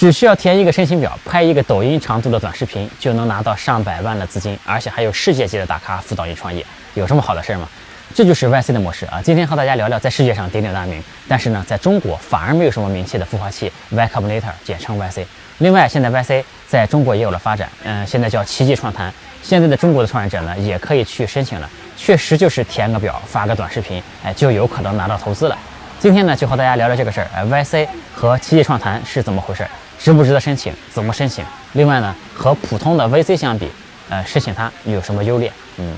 只需要填一个申请表，拍一个抖音长度的短视频，就能拿到上百万的资金，而且还有世界级的大咖辅导你创业，有什么好的事儿吗？这就是 YC 的模式啊！今天和大家聊聊在世界上鼎鼎大名，但是呢，在中国反而没有什么名气的孵化器 Y Combinator，简称 YC。另外，现在 YC 在中国也有了发展，嗯，现在叫奇迹创谈。现在的中国的创业者呢，也可以去申请了，确实就是填个表，发个短视频，哎，就有可能拿到投资了。今天呢，就和大家聊聊这个事儿，哎，YC 和奇迹创谈是怎么回事？值不值得申请？怎么申请？另外呢，和普通的 VC 相比，呃，申请它有什么优劣？嗯。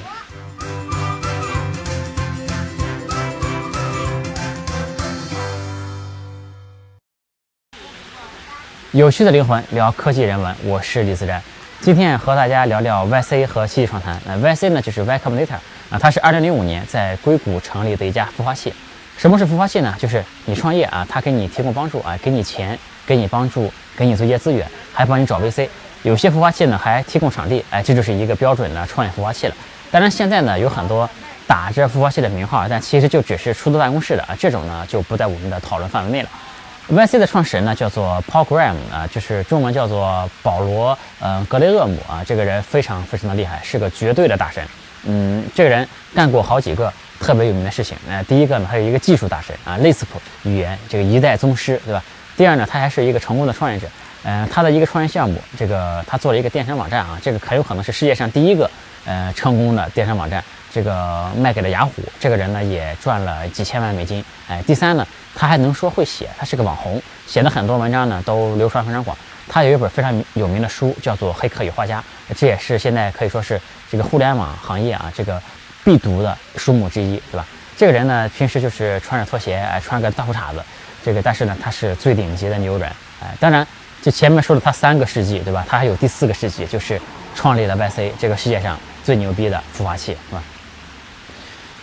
有趣的灵魂聊科技人文，我是李自然。今天和大家聊聊 YC 和奇迹创谈。那 YC 呢，就是 Y Combinator 啊，它是2005年在硅谷成立的一家孵化器。什么是孵化器呢？就是你创业啊，它给你提供帮助啊，给你钱，给你帮助，给你一些资源，还帮你找 VC。有些孵化器呢还提供场地，哎，这就是一个标准的创业孵化器了。当然，现在呢有很多打着孵化器的名号，但其实就只是出租办公室的啊，这种呢就不在我们的讨论范围内了。YC 的创始人呢，叫做 Paul Graham 啊，就是中文叫做保罗，呃，格雷厄姆啊，这个人非常非常的厉害，是个绝对的大神。嗯，这个人干过好几个特别有名的事情。呃，第一个呢，他有一个技术大神啊，Lisp 语言这个一代宗师，对吧？第二呢，他还是一个成功的创业者。嗯，他的一个创业项目，这个他做了一个电商网站啊，这个很有可能是世界上第一个呃成功的电商网站。这个卖给了雅虎，这个人呢也赚了几千万美金。哎，第三呢，他还能说会写，他是个网红，写的很多文章呢都流传非常广。他有一本非常有名的书，叫做《黑客与画家》，这也是现在可以说是这个互联网行业啊这个必读的书目之一，对吧？这个人呢平时就是穿着拖鞋，哎，穿个大裤衩子，这个但是呢它是最顶级的牛人，哎，当然就前面说了他三个世纪，对吧？他还有第四个世纪，就是创立了 YC 这个世界上最牛逼的孵化器，是吧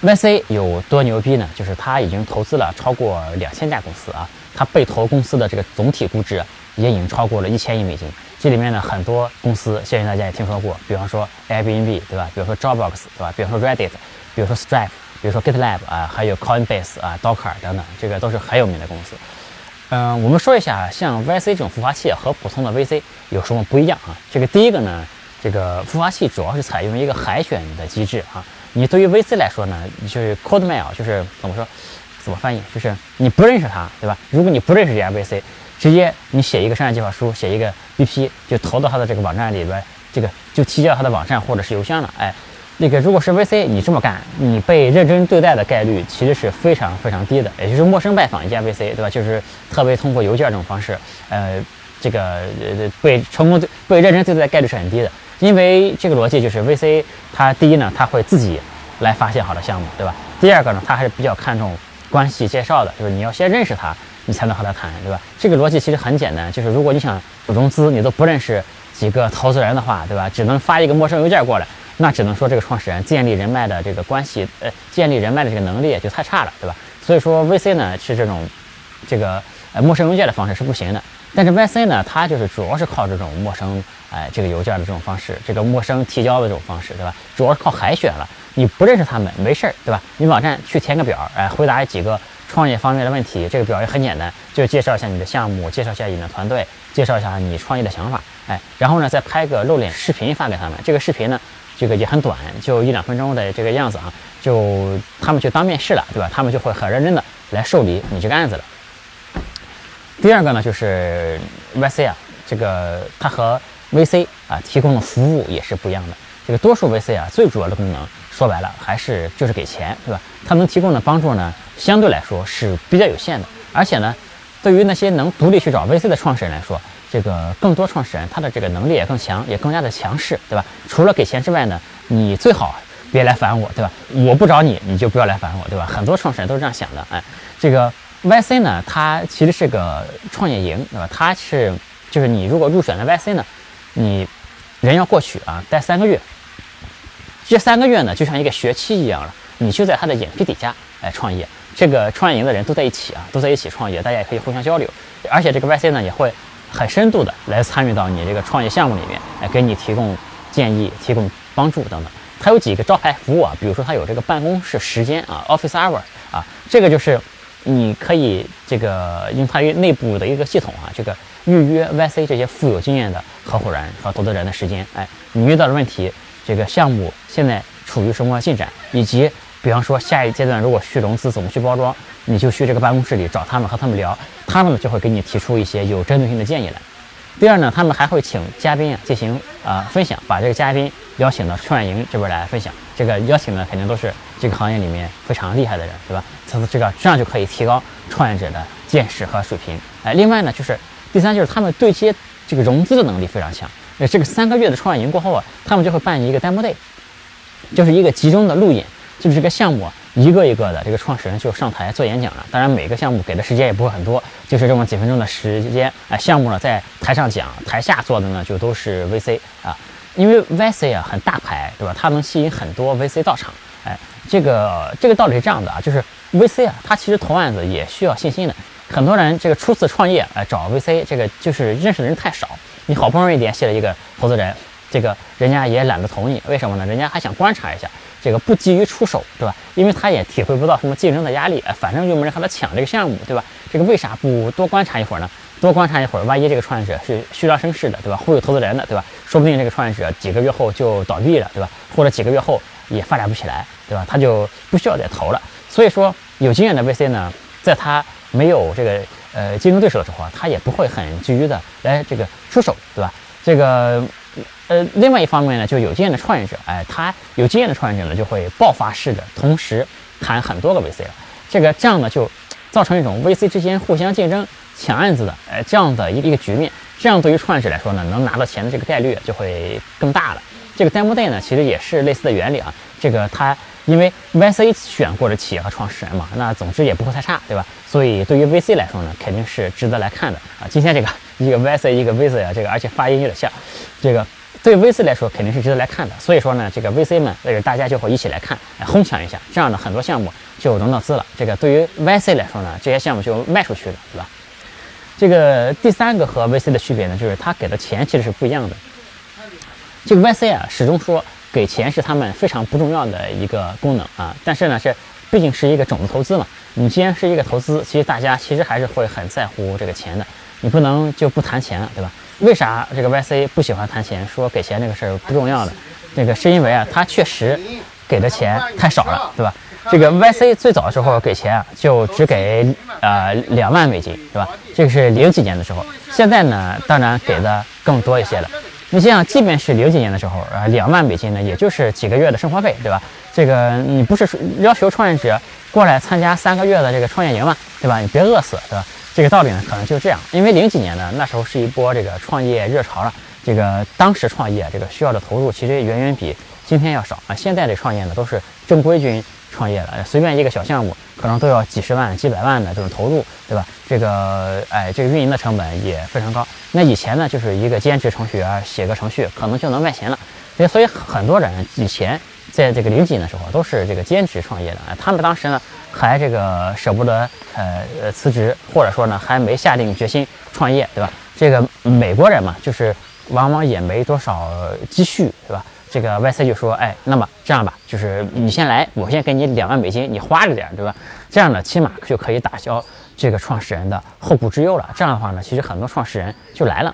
？YC 有多牛逼呢？就是他已经投资了超过两千家公司啊，他被投公司的这个总体估值也已经超过了一千亿美金。这里面呢，很多公司相信大家也听说过，比方说 Airbnb 对吧？比如说 Dropbox 对吧？比如说 Reddit，比如说 Stripe，比如说 GitLab 啊，还有 Coinbase 啊，Docker 等等，这个都是很有名的公司。嗯，我们说一下，像 YC 这种孵化器和普通的 VC 有什么不一样啊？这个第一个呢，这个孵化器主要是采用一个海选的机制啊。你对于 VC 来说呢，就是 cold mail，就是怎么说，怎么翻译？就是你不认识他，对吧？如果你不认识这家 VC，直接你写一个商业计划书，写一个 BP，就投到他的这个网站里边，这个就提交他的网站或者是邮箱了。哎，那个如果是 VC，你这么干，你被认真对待的概率其实是非常非常低的。也就是陌生拜访一家 VC，对吧？就是特别通过邮件这种方式，呃，这个呃被成功被认真对待概率是很低的。因为这个逻辑就是 VC，它第一呢，它会自己来发现好的项目，对吧？第二个呢，他还是比较看重关系介绍的，就是你要先认识他，你才能和他谈，对吧？这个逻辑其实很简单，就是如果你想融资，你都不认识几个投资人的话，对吧？只能发一个陌生邮件过来，那只能说这个创始人建立人脉的这个关系，呃，建立人脉的这个能力就太差了，对吧？所以说 VC 呢是这种这个呃陌生邮件的方式是不行的。但是 YC 呢，它就是主要是靠这种陌生，哎，这个邮件的这种方式，这个陌生提交的这种方式，对吧？主要是靠海选了。你不认识他们没事儿，对吧？你网站去填个表，哎，回答几个创业方面的问题，这个表也很简单，就介绍一下你的项目，介绍一下你的团队，介绍一下你创业的想法，哎，然后呢，再拍个露脸视频发给他们。这个视频呢，这个也很短，就一两分钟的这个样子啊，就他们就当面试了，对吧？他们就会很认真的来受理你这个案子了。第二个呢，就是 YC 啊，这个它和 VC 啊提供的服务也是不一样的。这个多数 VC 啊，最主要的功能说白了还是就是给钱，对吧？它能提供的帮助呢，相对来说是比较有限的。而且呢，对于那些能独立去找 VC 的创始人来说，这个更多创始人他的这个能力也更强，也更加的强势，对吧？除了给钱之外呢，你最好别来烦我，对吧？我不找你，你就不要来烦我，对吧？很多创始人都是这样想的，哎，这个。YC 呢，它其实是个创业营，对吧？它是就是你如果入选了 YC 呢，你人要过去啊，待三个月。这三个月呢，就像一个学期一样了，你就在他的眼皮底下来创业。这个创业营的人都在一起啊，都在一起创业，大家也可以互相交流。而且这个 YC 呢，也会很深度的来参与到你这个创业项目里面，来给你提供建议、提供帮助等等。它有几个招牌服务啊，比如说它有这个办公室时间啊，Office Hour 啊，这个就是。你可以这个用它内部的一个系统啊，这个预约 YC 这些富有经验的合伙人和投资人的时间。哎，你遇到的问题，这个项目现在处于什么进展，以及比方说下一阶段如果去融资怎么去包装，你就去这个办公室里找他们和他们聊，他们呢就会给你提出一些有针对性的建议来。第二呢，他们还会请嘉宾啊进行啊分享，把这个嘉宾邀请到创业营这边来分享。这个邀请的肯定都是这个行业里面非常厉害的人，对吧？他这个这样就可以提高创业者的见识和水平。哎，另外呢，就是第三就是他们对接这个融资的能力非常强。呃，这个三个月的创业营过后啊，他们就会办一个 demo day，就是一个集中的路演，就是这个项目。一个一个的这个创始人就上台做演讲了，当然每个项目给的时间也不会很多，就是这么几分钟的时间。哎，项目呢在台上讲，台下做的呢就都是 VC 啊，因为 VC 啊很大牌，对吧？它能吸引很多 VC 到场。哎，这个这个道理是这样的啊，就是 VC 啊，它其实投案子也需要信心的。很多人这个初次创业，哎，找 VC 这个就是认识的人太少，你好不容易联系了一个投资人，这个人家也懒得投你，为什么呢？人家还想观察一下。这个不急于出手，对吧？因为他也体会不到什么竞争的压力，哎，反正又没人和他抢这个项目，对吧？这个为啥不多观察一会儿呢？多观察一会儿，万一这个创业者是虚张声势的，对吧？忽悠投资人的，对吧？说不定这个创业者几个月后就倒闭了，对吧？或者几个月后也发展不起来，对吧？他就不需要再投了。所以说，有经验的 VC 呢，在他没有这个呃竞争对手的时候，他也不会很急于的来这个出手，对吧？这个。呃，另外一方面呢，就有经验的创业者，哎，他有经验的创业者呢，就会爆发式的同时谈很多个 VC 了。这个这样呢，就造成一种 VC 之间互相竞争、抢案子的，哎，这样的一个一个局面。这样对于创业者来说呢，能拿到钱的这个概率就会更大了。这个 demo day 呢，其实也是类似的原理啊。这个他因为 VC 选过的企业和创始人嘛，那总之也不会太差，对吧？所以对于 VC 来说呢，肯定是值得来看的啊。今天这个 一个 VC 一个 VC 啊，这个而且发音有点像，这个。对 VC 来说肯定是值得来看的，所以说呢，这个 VC 们，这个大家就会一起来看，来哄抢一下，这样呢很多项目就融到资了。这个对于 VC 来说呢，这些项目就卖出去了，对吧？这个第三个和 VC 的区别呢，就是他给的钱其实是不一样的。这个 VC 啊，始终说给钱是他们非常不重要的一个功能啊，但是呢，这毕竟是一个种子投资嘛，你既然是一个投资，其实大家其实还是会很在乎这个钱的，你不能就不谈钱了，对吧？为啥这个 YC 不喜欢谈钱，说给钱这个事儿不重要的？这个是因为啊，他确实给的钱太少了，对吧？这个 YC 最早的时候给钱啊，就只给呃两万美金，对吧？这个是零几年的时候，现在呢，当然给的更多一些了。你想想，即便是零几年的时候，呃，两万美金呢，也就是几个月的生活费，对吧？这个你不是要求创业者过来参加三个月的这个创业营嘛，对吧？你别饿死，对吧？这个道理呢，可能就是这样，因为零几年呢，那时候是一波这个创业热潮了。这个当时创业这个需要的投入，其实远远比今天要少啊。现在的创业呢，都是正规军创业了，随便一个小项目，可能都要几十万、几百万的这种投入，对吧？这个哎，这个运营的成本也非常高。那以前呢，就是一个兼职程序员写个程序，可能就能卖钱了。所以很多人以前在这个零几年的时候，都是这个兼职创业的啊。他们当时呢。还这个舍不得呃呃辞职，或者说呢还没下定决心创业，对吧？这个美国人嘛，就是往往也没多少积蓄，对吧？这个 YC 就说，哎，那么这样吧，就是你先来，我先给你两万美金，你花着点，对吧？这样呢，起码就可以打消这个创始人的后顾之忧了。这样的话呢，其实很多创始人就来了。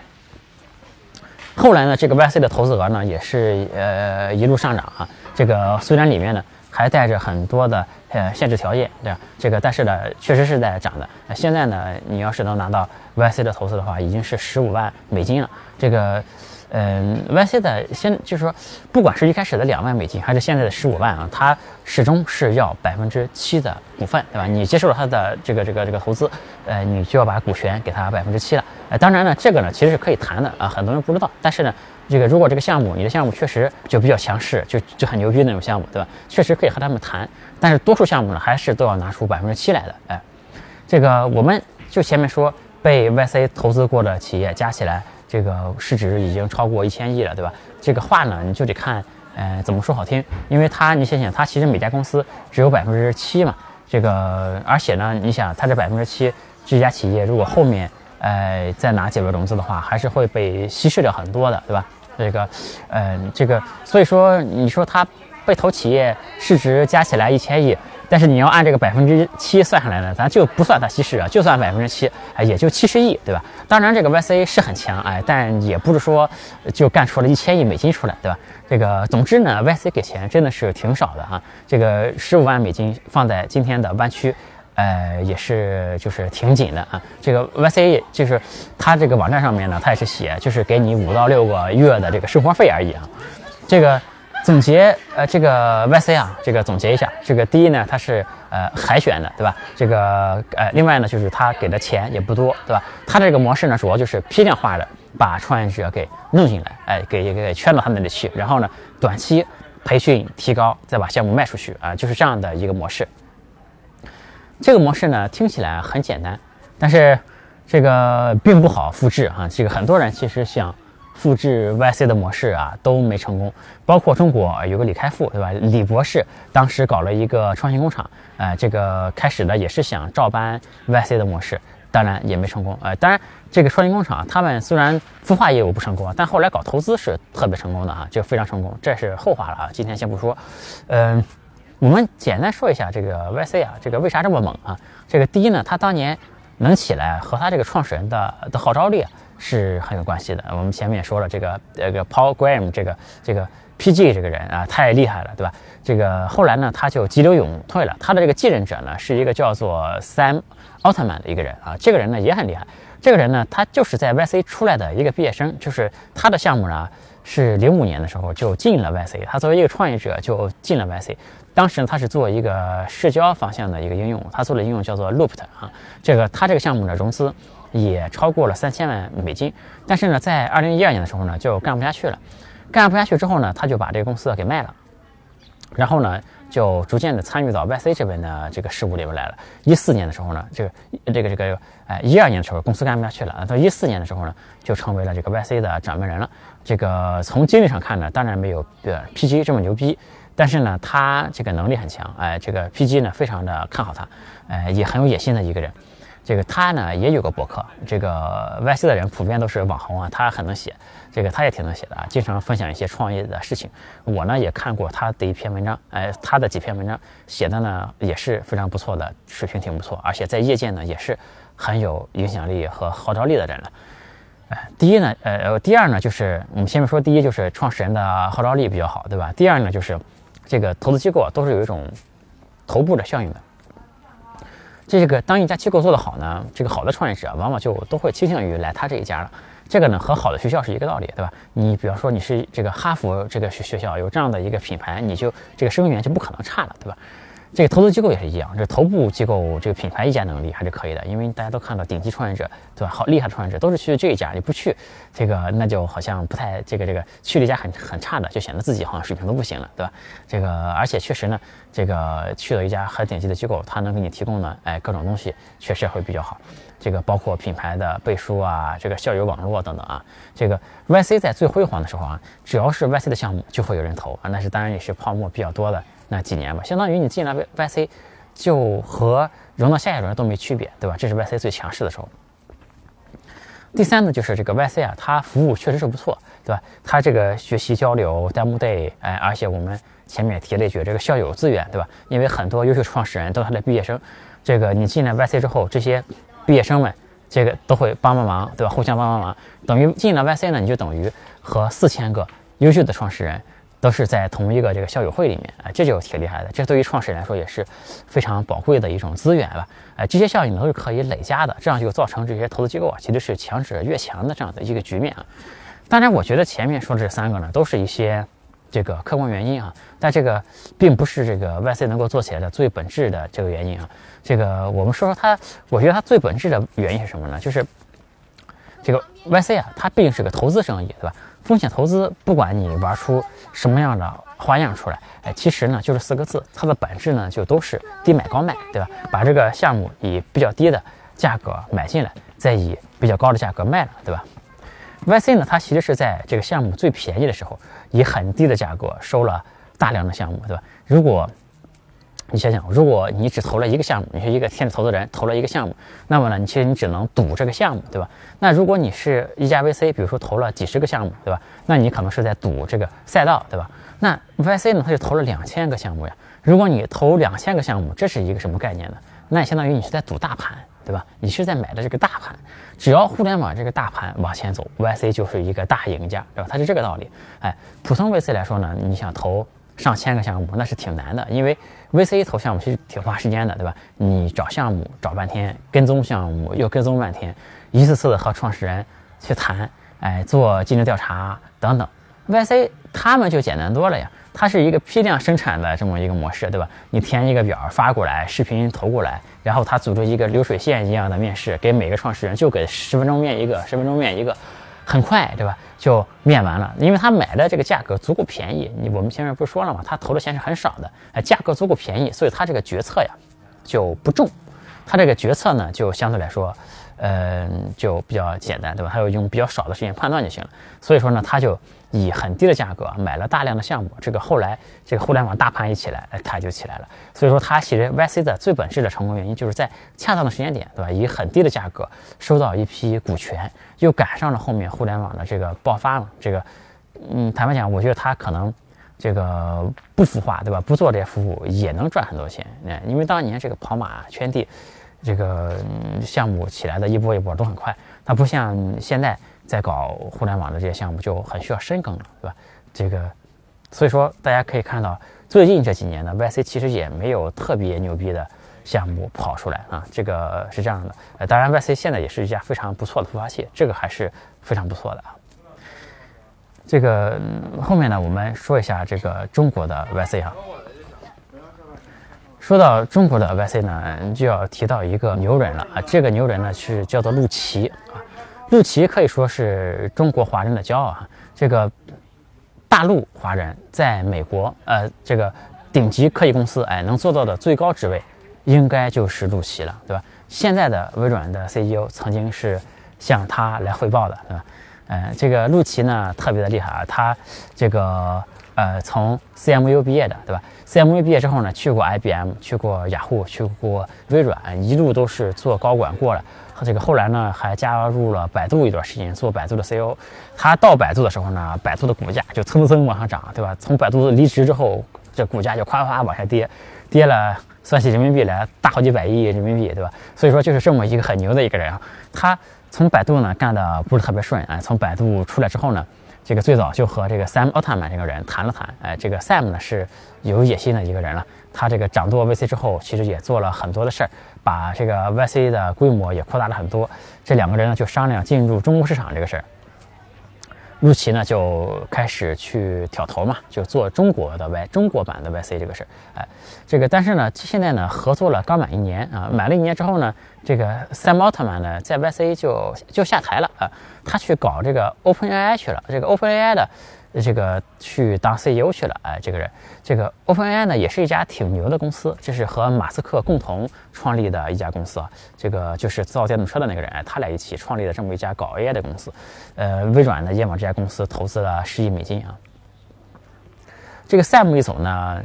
后来呢，这个 YC 的投资额呢也是呃一路上涨啊。这个虽然里面呢。还带着很多的呃限制条件，对吧？这个但是呢，确实是在涨的。现在呢，你要是能拿到 YC 的投资的话，已经是十五万美金了。这个，嗯，YC 的先就是说，不管是一开始的两万美金，还是现在的十五万啊，它始终是要百分之七的股份，对吧？你接受了他的这个这个这个投资，呃，你就要把股权给他百分之七了。呃，当然呢，这个呢其实是可以谈的啊，很多人不知道，但是呢。这个如果这个项目你的项目确实就比较强势，就就很牛逼那种项目，对吧？确实可以和他们谈，但是多数项目呢还是都要拿出百分之七来的。哎，这个我们就前面说被 YC 投资过的企业加起来，这个市值已经超过一千亿了，对吧？这个话呢你就得看，呃，怎么说好听？因为它你想想，它其实每家公司只有百分之七嘛，这个而且呢，你想它这百分之七，这家企业如果后面呃再拿几轮融资的话，还是会被稀释掉很多的，对吧？这个，嗯，这个，所以说，你说他被投企业市值加起来一千亿，但是你要按这个百分之七算下来呢，咱就不算它稀释啊，就算百分之七，哎，也就七十亿，对吧？当然这个 YCA 是很强，哎，但也不是说就干出了一千亿美金出来，对吧？这个总之呢，YCA 给钱真的是挺少的哈，这个十五万美金放在今天的湾区。呃，也是就是挺紧的啊。这个 YCA 就是它这个网站上面呢，它也是写，就是给你五到六个月的这个生活费而已啊。这个总结呃，这个 YC 啊，这个总结一下，这个第一呢，它是呃海选的，对吧？这个呃，另外呢，就是它给的钱也不多，对吧？它这个模式呢，主要就是批量化的把创业者给弄进来，哎，给给圈到他那里去，然后呢，短期培训提高，再把项目卖出去啊，就是这样的一个模式。这个模式呢，听起来很简单，但是这个并不好复制啊。这个很多人其实想复制 YC 的模式啊，都没成功。包括中国有个李开复，对吧？李博士当时搞了一个创新工厂，呃，这个开始呢也是想照搬 YC 的模式，当然也没成功。呃，当然这个创新工厂他们虽然孵化业务不成功，但后来搞投资是特别成功的啊，就非常成功。这是后话了啊，今天先不说。嗯。我们简单说一下这个 YC 啊，这个为啥这么猛啊？这个第一呢，他当年能起来和他这个创始人的的号召力是很有关系的。我们前面也说了，这个这个 Paul Graham 这个这个 PG 这个人啊，太厉害了，对吧？这个后来呢，他就急流勇退了。他的这个继任者呢，是一个叫做 Sam Altman 的一个人啊，这个人呢也很厉害。这个人呢，他就是在 YC 出来的一个毕业生，就是他的项目呢是零五年的时候就进了 YC，他作为一个创业者就进了 YC。当时呢，他是做一个社交方向的一个应用，他做的应用叫做 Loop 啊，这个他这个项目呢融资也超过了三千万美金，但是呢，在二零一二年的时候呢就干不下去了，干不下去之后呢，他就把这个公司给卖了，然后呢就逐渐的参与到 YC 这边的这个事务里边来了。一四年的时候呢，这个这个这个哎一二年的时候公司干不下去了，到一四年的时候呢就成为了这个 YC 的掌门人了。这个从经历上看呢，当然没有呃 PG 这么牛逼。但是呢，他这个能力很强，哎，这个 PG 呢非常的看好他，哎，也很有野心的一个人。这个他呢也有个博客，这个 YC 的人普遍都是网红啊，他很能写，这个他也挺能写的啊，经常分享一些创业的事情。我呢也看过他的一篇文章，哎，他的几篇文章写的呢也是非常不错的，水平挺不错，而且在业界呢也是很有影响力和号召力的人了。哎，第一呢，呃，第二呢就是我们前面说，第一就是创始人的号召力比较好，对吧？第二呢就是。这个投资机构啊，都是有一种头部的效应的。这个当一家机构做得好呢，这个好的创业者往往就都会倾向于来他这一家了。这个呢和好的学校是一个道理，对吧？你比方说你是这个哈佛这个学学校有这样的一个品牌，你就这个生源就不可能差了，对吧？这个投资机构也是一样，这头部机构这个品牌溢价能力还是可以的，因为大家都看到顶级创业者，对吧？好厉害的创业者都是去这一家，你不去这个，那就好像不太这个这个去了一家很很差的，就显得自己好像水平都不行了，对吧？这个而且确实呢，这个去了一家很顶级的机构，它能给你提供的哎各种东西确实会比较好，这个包括品牌的背书啊，这个校友网络等等啊，这个 YC 在最辉煌的时候啊，只要是 YC 的项目就会有人投啊，那是当然也是泡沫比较多的。那几年吧，相当于你进了 YC，就和融到下一轮都没区别，对吧？这是 YC 最强势的时候。第三呢，就是这个 YC 啊，它服务确实是不错，对吧？它这个学习交流 Demo Day，哎，而且我们前面也提了一句，这个校友资源，对吧？因为很多优秀创始人都是他的毕业生，这个你进了 YC 之后，这些毕业生们这个都会帮帮忙，对吧？互相帮帮忙，等于进了 YC 呢，你就等于和四千个优秀的创始人。都是在同一个这个校友会里面啊，这就挺厉害的。这对于创始人来说也是非常宝贵的一种资源吧。哎，这些效应都是可以累加的，这样就造成这些投资机构啊，其实是强者越强的这样的一个局面啊。当然，我觉得前面说这三个呢，都是一些这个客观原因啊，但这个并不是这个 YC 能够做起来的最本质的这个原因啊。这个我们说说它，我觉得它最本质的原因是什么呢？就是这个 YC 啊，它毕竟是个投资生意，对吧？风险投资，不管你玩出什么样的花样出来，哎，其实呢就是四个字，它的本质呢就都是低买高卖，对吧？把这个项目以比较低的价格买进来，再以比较高的价格卖了，对吧？YC 呢，它其实是在这个项目最便宜的时候，以很低的价格收了大量的项目，对吧？如果你想想，如果你只投了一个项目，你是一个天使投资人投了一个项目，那么呢，你其实你只能赌这个项目，对吧？那如果你是一家 VC，比如说投了几十个项目，对吧？那你可能是在赌这个赛道，对吧？那 VC 呢，他就投了两千个项目呀。如果你投两千个项目，这是一个什么概念呢？那相当于你是在赌大盘，对吧？你是在买的这个大盘，只要互联网这个大盘往前走，VC 就是一个大赢家，对吧？它是这个道理。哎，普通 VC 来说呢，你想投。上千个项目那是挺难的，因为 VC 投项目其实挺花时间的，对吧？你找项目找半天，跟踪项目又跟踪半天，一次次的和创始人去谈，哎，做竞争调查等等。VC 他们就简单多了呀，它是一个批量生产的这么一个模式，对吧？你填一个表发过来，视频投过来，然后他组织一个流水线一样的面试，给每个创始人就给十分钟面一个，十分钟面一个。很快，对吧？就面完了，因为他买的这个价格足够便宜。你我们前面不是说了吗？他投的钱是很少的，哎，价格足够便宜，所以他这个决策呀就不重。他这个决策呢，就相对来说。嗯，就比较简单，对吧？他要用比较少的时间判断就行了。所以说呢，他就以很低的价格买了大量的项目。这个后来这个互联网大盘一起来，哎，他就起来了。所以说，他其实 YC 的最本质的成功原因，就是在恰当的时间点，对吧？以很低的价格收到一批股权，又赶上了后面互联网的这个爆发嘛。这个，嗯，坦白讲，我觉得他可能这个不孵化，对吧？不做这些服务也能赚很多钱。嗯，因为当年这个跑马圈地。这个项目起来的一波一波都很快，它不像现在在搞互联网的这些项目就很需要深耕了，对吧？这个，所以说大家可以看到，最近这几年呢，YC 其实也没有特别牛逼的项目跑出来啊，这个是这样的。呃，当然，YC 现在也是一家非常不错的孵化器，这个还是非常不错的啊。这个后面呢，我们说一下这个中国的 YC 哈。说到中国的 YC 呢，就要提到一个牛人了啊！这个牛人呢是叫做陆琪啊。陆琪可以说是中国华人的骄傲啊。这个大陆华人在美国，呃，这个顶级科技公司，哎，能做到的最高职位，应该就是陆琪了，对吧？现在的微软的 CEO 曾经是向他来汇报的，对吧？呃，这个陆琪呢特别的厉害啊，他这个。呃，从 CMU 毕业的，对吧？CMU 毕业之后呢，去过 IBM，去过雅虎，去过微软，一路都是做高管过了。他这个后来呢，还加入了百度一段时间，做百度的 CEO。他到百度的时候呢，百度的股价就蹭蹭往上涨，对吧？从百度离职之后，这股价就夸夸往下跌，跌了算起人民币来大好几百亿人民币，对吧？所以说就是这么一个很牛的一个人啊。他从百度呢干的不是特别顺啊，从百度出来之后呢。这个最早就和这个 Sam Altman 这个人谈了谈，哎，这个 Sam 呢是有野心的一个人了。他这个掌舵 VC 之后，其实也做了很多的事儿，把这个 VC 的规模也扩大了很多。这两个人呢就商量进入中国市场这个事儿。陆琪呢就开始去挑头嘛，就做中国的 Y 中国版的 YC 这个事儿，哎，这个但是呢，现在呢合作了刚满一年啊，满了一年之后呢，这个 Sam Altman 呢在 YC 就就下台了啊，他去搞这个 OpenAI 去了，这个 OpenAI 的。这个去当 CEO 去了，哎，这个人，这个 OpenAI 呢，也是一家挺牛的公司，这是和马斯克共同创立的一家公司啊。这个就是造电动车的那个人，他俩一起创立了这么一家搞 AI 的公司。呃，微软呢也往这家公司投资了十亿美金啊。这个 Sam 一走呢，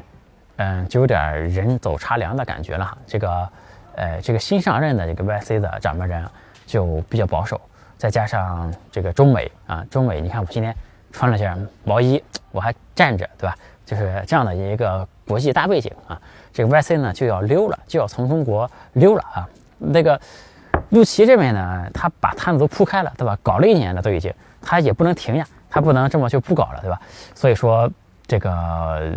嗯，就有点人走茶凉的感觉了哈。这个，呃，这个新上任的这个 YC 的掌门人就比较保守，再加上这个中美啊，中美，你看我今天。穿了件毛衣，我还站着，对吧？就是这样的一个国际大背景啊。这个 YC 呢就要溜了，就要从中国溜了啊。那个陆琪这边呢，他把摊子都铺开了，对吧？搞了一年了都已经，他也不能停呀，他不能这么就不搞了，对吧？所以说这个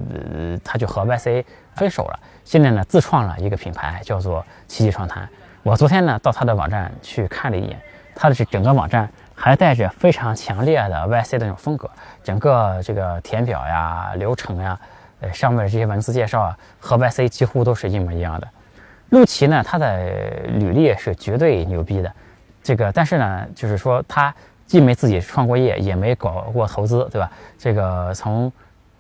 他就和 YC 分手了。现在呢，自创了一个品牌，叫做奇迹创谈。我昨天呢到他的网站去看了一眼，他的这整个网站。还带着非常强烈的 YC 的那种风格，整个这个填表呀、流程呀，呃，上面的这些文字介绍啊，和 YC 几乎都是一模一样的。陆琪呢，他的履历是绝对牛逼的，这个，但是呢，就是说他既没自己创过业，也没搞过投资，对吧？这个从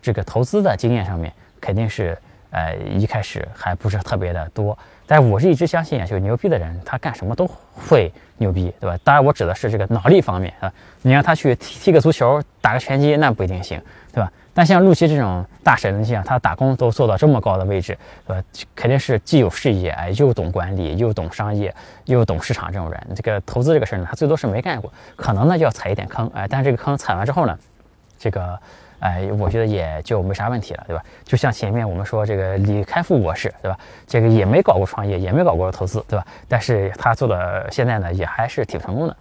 这个投资的经验上面，肯定是呃一开始还不是特别的多。但我是一直相信啊，就是牛逼的人，他干什么都会牛逼，对吧？当然，我指的是这个脑力方面啊。你让他去踢踢个足球、打个拳击，那不一定行，对吧？但像陆琪这种大神，你想他打工都做到这么高的位置，对吧？肯定是既有事业，哎，又懂管理，又懂商业，又懂市场这种人。这个投资这个事儿呢，他最多是没干过，可能呢就要踩一点坑，哎，但是这个坑踩完之后呢，这个，哎，我觉得也就没啥问题了，对吧？就像前面我们说这个李开复博士，对吧？这个也没搞过创业，也没搞过投资，对吧？但是他做的现在呢，也还是挺成功的。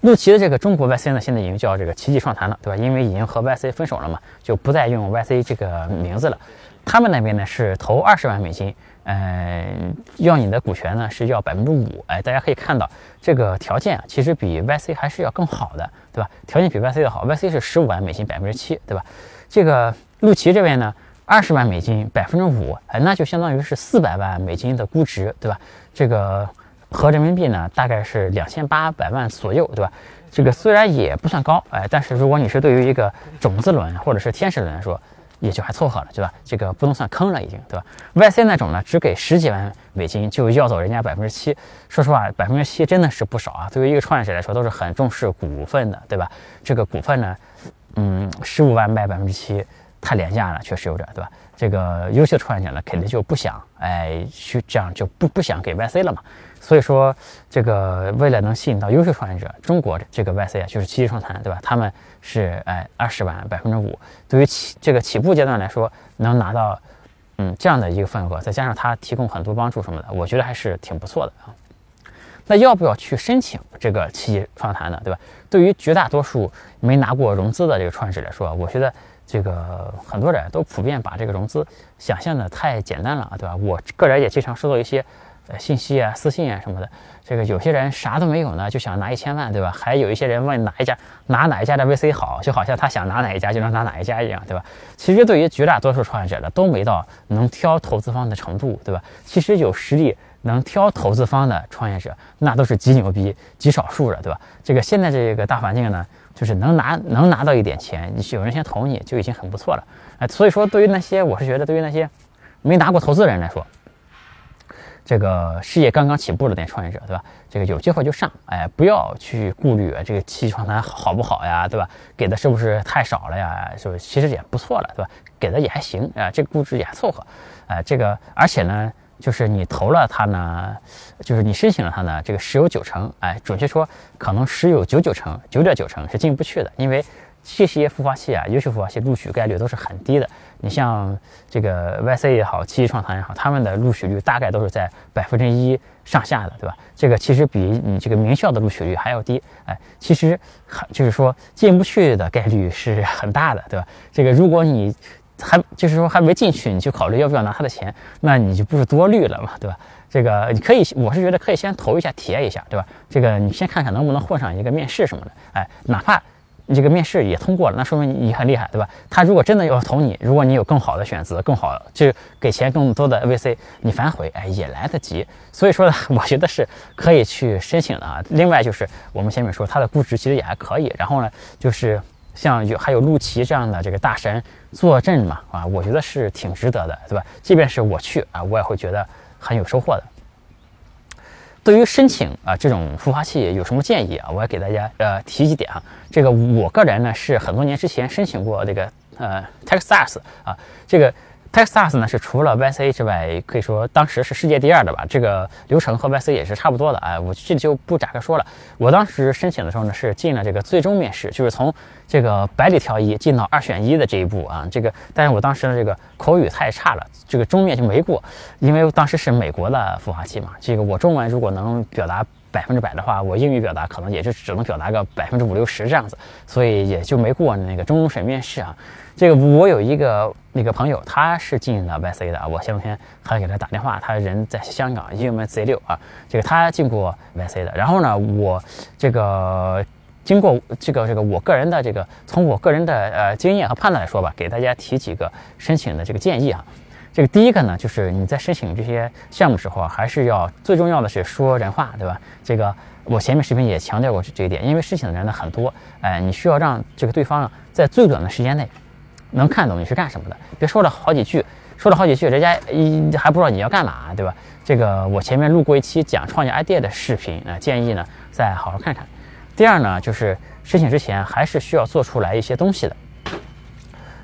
陆琪的这个中国 YC 呢，现在已经叫这个奇迹创谈了，对吧？因为已经和 YC 分手了嘛，就不再用 YC 这个名字了。他们那边呢是投二十万美金，嗯，要你的股权呢是要百分之五。哎，大家可以看到这个条件啊，其实比 YC 还是要更好的，对吧？条件比 YC 的好，YC 是十五万美金百分之七，对吧？这个陆琪这边呢，二十万美金百分之五，哎，那就相当于是四百万美金的估值，对吧？这个。合人民币呢，大概是两千八百万左右，对吧？这个虽然也不算高，哎，但是如果你是对于一个种子轮或者是天使轮来说，也就还凑合了，对吧？这个不能算坑了，已经，对吧？YC 那种呢，只给十几万美金就要走人家百分之七，说实话，百分之七真的是不少啊。对于一个创业者来说，都是很重视股份的，对吧？这个股份呢，嗯，十五万卖百分之七，太廉价了，确实有点，对吧？这个优秀的创业者呢，肯定就不想，哎，去这样就不不想给 YC 了嘛。所以说，这个为了能吸引到优秀创业者，中国这个 YC 啊，就是奇迹创坛，对吧？他们是哎二十万百分之五，对于起这个起步阶段来说，能拿到嗯这样的一个份额，再加上他提供很多帮助什么的，我觉得还是挺不错的啊。那要不要去申请这个七级创坛呢？对吧？对于绝大多数没拿过融资的这个创业者来说，我觉得这个很多人都普遍把这个融资想象的太简单了，对吧？我个人也经常收到一些呃。信息啊，私信啊什么的，这个有些人啥都没有呢，就想拿一千万，对吧？还有一些人问哪一家拿哪一家的 VC 好，就好像他想拿哪一家就能拿哪一家一样，对吧？其实对于绝大多数创业者呢，都没到能挑投资方的程度，对吧？其实有实力能挑投资方的创业者，那都是极牛逼、极少数的，对吧？这个现在这个大环境呢，就是能拿能拿到一点钱，有人先投你就已经很不错了，哎，所以说对于那些我是觉得对于那些没拿过投资的人来说。这个事业刚刚起步的那些创业者，对吧？这个有机会就上，哎，不要去顾虑这个七创坛好不好呀，对吧？给的是不是太少了呀？是不是其实也不错了，对吧？给的也还行啊，这个估值也还凑合，哎，这个而且呢，就是你投了它呢，就是你申请了它呢，这个十有九成，哎，准确说可能十有九九成，九点九成是进不去的，因为。这些孵化器啊，优秀孵化器录取概率都是很低的。你像这个 YC 也好，七七创坛也好，他们的录取率大概都是在百分之一上下的，对吧？这个其实比你这个名校的录取率还要低。哎，其实很就是说进不去的概率是很大的，对吧？这个如果你还就是说还没进去，你就考虑要不要拿他的钱，那你就不是多虑了嘛，对吧？这个你可以，我是觉得可以先投一下，体验一下，对吧？这个你先看看能不能混上一个面试什么的，哎，哪怕。你这个面试也通过了，那说明你很厉害，对吧？他如果真的要投你，如果你有更好的选择，更好就给钱更多的 VC，你反悔，哎，也来得及。所以说呢，我觉得是可以去申请的啊。另外就是我们前面说它的估值其实也还可以，然后呢，就是像有还有陆琪这样的这个大神坐镇嘛，啊，我觉得是挺值得的，对吧？即便是我去啊，我也会觉得很有收获的。对于申请啊这种孵化器有什么建议啊？我要给大家呃提几点啊。这个我个人呢是很多年之前申请过这个呃 Texas 啊，这个。Texas 呢是除了 YC 之外，可以说当时是世界第二的吧。这个流程和 YC 也是差不多的啊，我这里就不展开说了。我当时申请的时候呢，是进了这个最终面试，就是从这个百里挑一进到二选一的这一步啊。这个，但是我当时的这个口语太差了，这个终面就没过，因为当时是美国的孵化器嘛。这个我中文如果能表达百分之百的话，我英语表达可能也就只能表达个百分之五六十这样子，所以也就没过那个中审面试啊。这个我有一个那个朋友，他是进了 YC 的啊。我前两天还给他打电话，他人在香港，英文 Z 六啊。这个他进过 YC 的。然后呢，我这个经过这个这个我个人的这个从我个人的呃经验和判断来说吧，给大家提几个申请的这个建议啊。这个第一个呢，就是你在申请这些项目时候啊，还是要最重要的是说人话，对吧？这个我前面视频也强调过这一点，因为申请的人呢很多，哎，你需要让这个对方在最短的时间内。能看懂你是干什么的，别说了好几句，说了好几句，人家一还不知道你要干嘛，对吧？这个我前面录过一期讲创业 idea 的视频啊，建议呢再好好看看。第二呢，就是申请之前还是需要做出来一些东西的，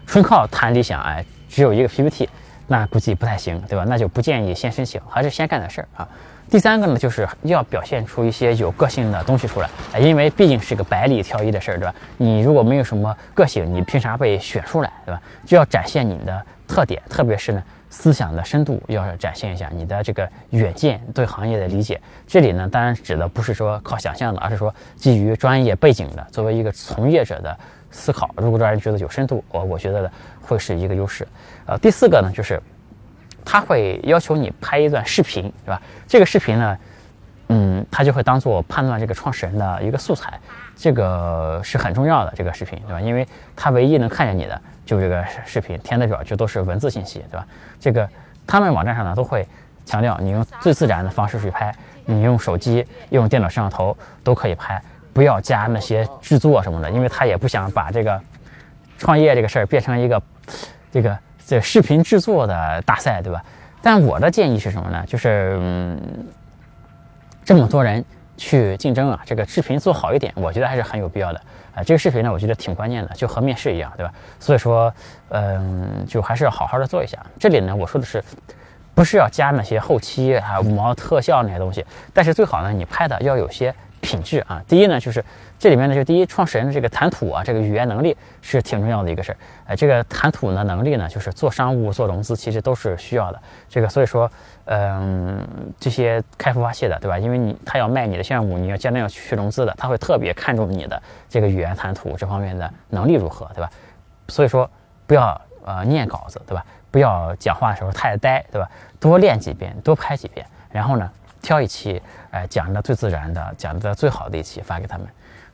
纯靠谈理想，哎，只有一个 PPT，那估计不太行，对吧？那就不建议先申请，还是先干点事儿啊。第三个呢，就是要表现出一些有个性的东西出来，因为毕竟是个百里挑一的事儿，对吧？你如果没有什么个性，你凭啥被选出来，对吧？就要展现你的特点，特别是呢，思想的深度要展现一下你的这个远见，对行业的理解。这里呢，当然指的不是说靠想象的，而是说基于专业背景的，作为一个从业者的思考。如果让人觉得有深度，我我觉得会是一个优势。呃，第四个呢，就是。他会要求你拍一段视频，对吧？这个视频呢，嗯，他就会当做判断这个创始人的一个素材，这个是很重要的。这个视频，对吧？因为他唯一能看见你的，就这个视频填的表就都是文字信息，对吧？这个他们网站上呢都会强调你用最自然的方式去拍，你用手机、用电脑摄像头都可以拍，不要加那些制作什么的，因为他也不想把这个创业这个事儿变成一个这个。这视频制作的大赛，对吧？但我的建议是什么呢？就是嗯，这么多人去竞争啊，这个视频做好一点，我觉得还是很有必要的啊。这个视频呢，我觉得挺关键的，就和面试一样，对吧？所以说，嗯，就还是要好好的做一下。这里呢，我说的是，不是要加那些后期还有五毛特效那些东西，但是最好呢，你拍的要有些。品质啊，第一呢，就是这里面呢，就第一创始人的这个谈吐啊，这个语言能力是挺重要的一个事儿。哎，这个谈吐呢能力呢，就是做商务、做融资，其实都是需要的。这个所以说，嗯，这些开孵化器的，对吧？因为你他要卖你的项目，你要将来要去融资的，他会特别看重你的这个语言谈吐这方面的能力如何，对吧？所以说，不要呃念稿子，对吧？不要讲话的时候太呆，对吧？多练几遍，多拍几遍，然后呢？挑一期，哎，讲的最自然的，讲的最好的一期发给他们。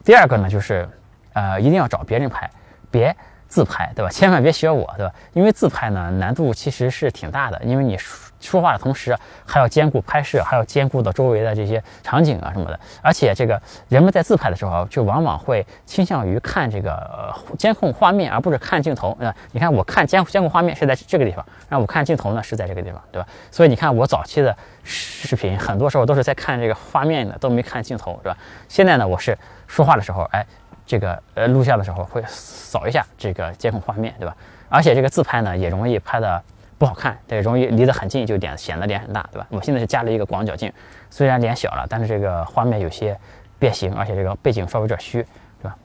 第二个呢，就是，呃，一定要找别人拍，别。自拍对吧？千万别学我对吧？因为自拍呢难度其实是挺大的，因为你说话的同时还要兼顾拍摄，还要兼顾到周围的这些场景啊什么的。而且这个人们在自拍的时候，就往往会倾向于看这个监控画面，而不是看镜头啊。你看我看监监控画面是在这个地方，让我看镜头呢是在这个地方，对吧？所以你看我早期的视频，很多时候都是在看这个画面的，都没看镜头，是吧？现在呢，我是说话的时候，哎。这个呃录像的时候会扫一下这个监控画面，对吧？而且这个自拍呢也容易拍的不好看，对，容易离得很近就脸显得脸很大，对吧？我现在是加了一个广角镜，虽然脸小了，但是这个画面有些变形，而且这个背景稍微有点虚，对吧？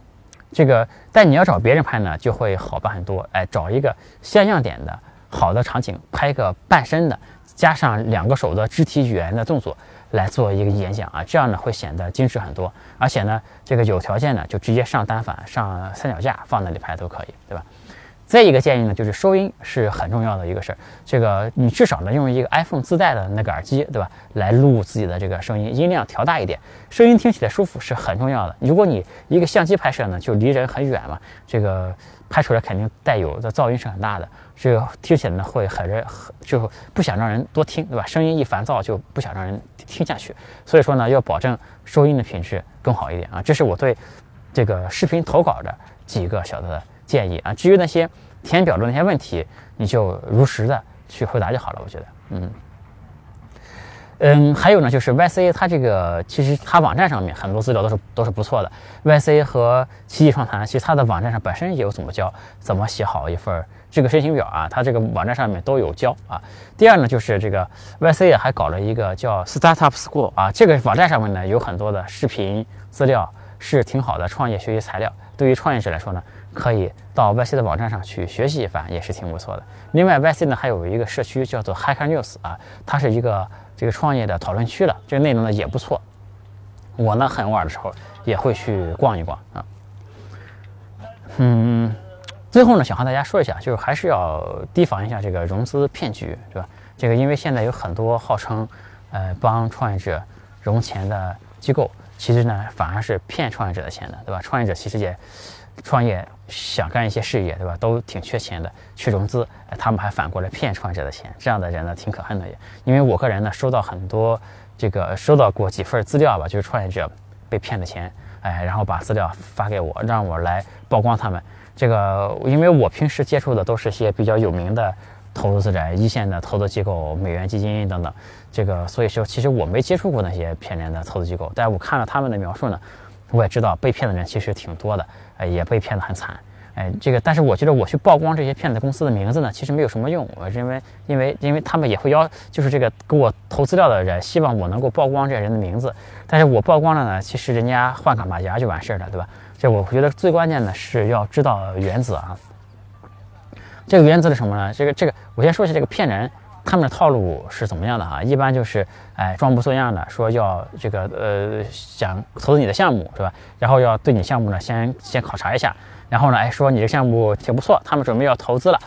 这个但你要找别人拍呢就会好办很多，哎，找一个像样点的好的场景，拍个半身的，加上两个手的肢体语言的动作。来做一个演讲啊，这样呢会显得精致很多，而且呢，这个有条件呢就直接上单反、上三脚架放那里拍都可以，对吧？再一个建议呢，就是收音是很重要的一个事儿。这个你至少呢用一个 iPhone 自带的那个耳机，对吧？来录自己的这个声音，音量调大一点，声音听起来舒服是很重要的。如果你一个相机拍摄呢，就离人很远嘛，这个拍出来肯定带有的噪音是很大的，这个听起来呢会很人很就不想让人多听，对吧？声音一烦躁就不想让人听下去。所以说呢，要保证收音的品质更好一点啊。这是我对这个视频投稿的几个小的。建议啊，至于那些填表的那些问题，你就如实的去回答就好了。我觉得，嗯嗯，还有呢，就是 YC 它这个其实它网站上面很多资料都是都是不错的。YC 和奇迹创谈，其实它的网站上本身也有怎么教，怎么写好一份这个申请表啊，它这个网站上面都有教啊。第二呢，就是这个 YC 还搞了一个叫 Startup School 啊，这个网站上面呢有很多的视频资料，是挺好的创业学习材料。对于创业者来说呢。可以到 YC 的网站上去学习一番，也是挺不错的。另外，YC 呢还有一个社区叫做 Hacker News 啊，它是一个这个创业的讨论区了，这个内容呢也不错。我呢很偶尔的时候也会去逛一逛啊。嗯，最后呢想和大家说一下，就是还是要提防一下这个融资骗局，对吧？这个因为现在有很多号称呃帮创业者融钱的机构，其实呢反而是骗创业者的钱的，对吧？创业者其实也。创业想干一些事业，对吧？都挺缺钱的，去融资，他们还反过来骗创业者的钱，这样的人呢挺可恨的也。因为我个人呢收到很多这个收到过几份资料吧，就是创业者被骗的钱，哎，然后把资料发给我，让我来曝光他们。这个因为我平时接触的都是些比较有名的投资人、一线的投资机构、美元基金等等，这个所以说其实我没接触过那些骗人的投资机构，但是我看了他们的描述呢。我也知道被骗的人其实挺多的，呃，也被骗得很惨。哎，这个，但是我觉得我去曝光这些骗子公司的名字呢，其实没有什么用。我认为，因为因为他们也会要，就是这个给我投资料的人，希望我能够曝光这些人的名字。但是我曝光了呢，其实人家换个马甲就完事儿了，对吧？这我觉得最关键的是要知道原则啊。这个原则是什么呢？这个这个，我先说一下这个骗人。他们的套路是怎么样的哈？一般就是，哎，装模作样的说要这个呃，想投资你的项目是吧？然后要对你项目呢先先考察一下，然后呢，哎，说你这个项目挺不错，他们准备要投资了，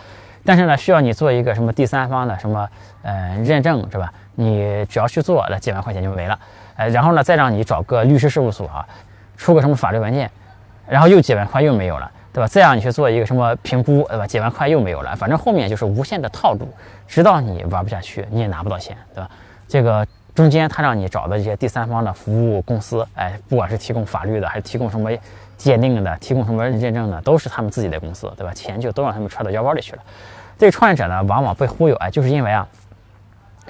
但是呢，需要你做一个什么第三方的什么呃认证是吧？你只要去做，那几万块钱就没了，哎，然后呢，再让你找个律师事务所啊，出个什么法律文件，然后又几万块又没有了。对吧？再让你去做一个什么评估，对吧？几万块又没有了，反正后面就是无限的套路，直到你玩不下去，你也拿不到钱，对吧？这个中间他让你找的一些第三方的服务公司，哎，不管是提供法律的，还是提供什么鉴定的，提供什么认证的，都是他们自己的公司，对吧？钱就都让他们揣到腰包里去了。这个创业者呢，往往被忽悠，哎，就是因为啊，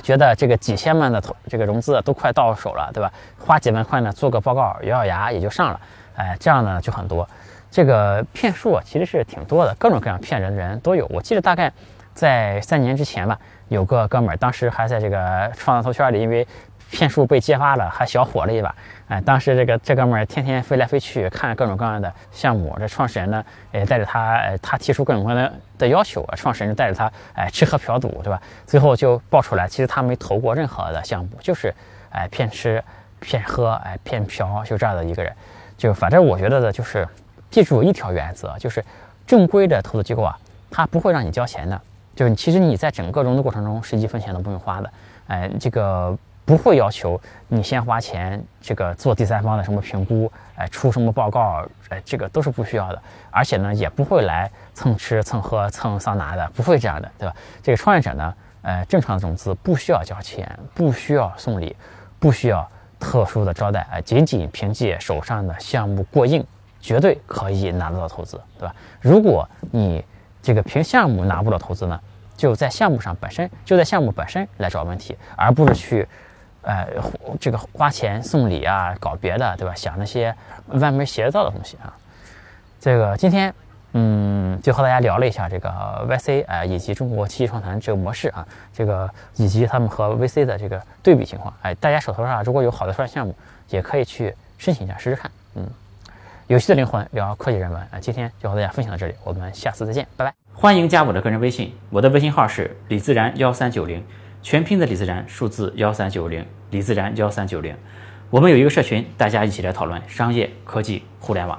觉得这个几千万的投这个融资都快到手了，对吧？花几万块呢，做个报告，咬咬牙也就上了，哎，这样呢就很多。这个骗术啊，其实是挺多的，各种各样骗人的人都有。我记得大概在三年之前吧，有个哥们儿，当时还在这个创投圈里，因为骗术被揭发了，还小火了一把。哎，当时这个这哥们儿天天飞来飞去看各种各样的项目，这创始人呢，也带着他，他提出各种各样的要求，创始人就带着他，哎，吃喝嫖赌，对吧？最后就爆出来，其实他没投过任何的项目，就是哎骗吃骗喝，哎骗嫖，就这样的一个人。就反正我觉得呢，就是。记住一条原则，就是正规的投资机构啊，它不会让你交钱的。就是其实你在整个融资过程中，是一分钱都不用花的。哎，这个不会要求你先花钱，这个做第三方的什么评估，哎，出什么报告，哎，这个都是不需要的。而且呢，也不会来蹭吃蹭喝蹭桑拿的，不会这样的，对吧？这个创业者呢，呃，正常的融资不需要交钱，不需要送礼，不需要特殊的招待，哎，仅仅凭借手上的项目过硬。绝对可以拿得到投资，对吧？如果你这个凭项目拿不到投资呢，就在项目上本身就在项目本身来找问题，而不是去，呃，这个花钱送礼啊，搞别的，对吧？想那些歪门邪道的东西啊。这个今天，嗯，就和大家聊了一下这个 YC 啊，以及中国七级创团这个模式啊，这个以及他们和 VC 的这个对比情况。哎，大家手头上如果有好的创业项目，也可以去申请一下试试看，嗯。有趣的灵魂聊科技人文啊，今天就和大家分享到这里，我们下次再见，拜拜。欢迎加我的个人微信，我的微信号是李自然幺三九零，全拼的李自然，数字幺三九零，李自然幺三九零。我们有一个社群，大家一起来讨论商业科技互联网。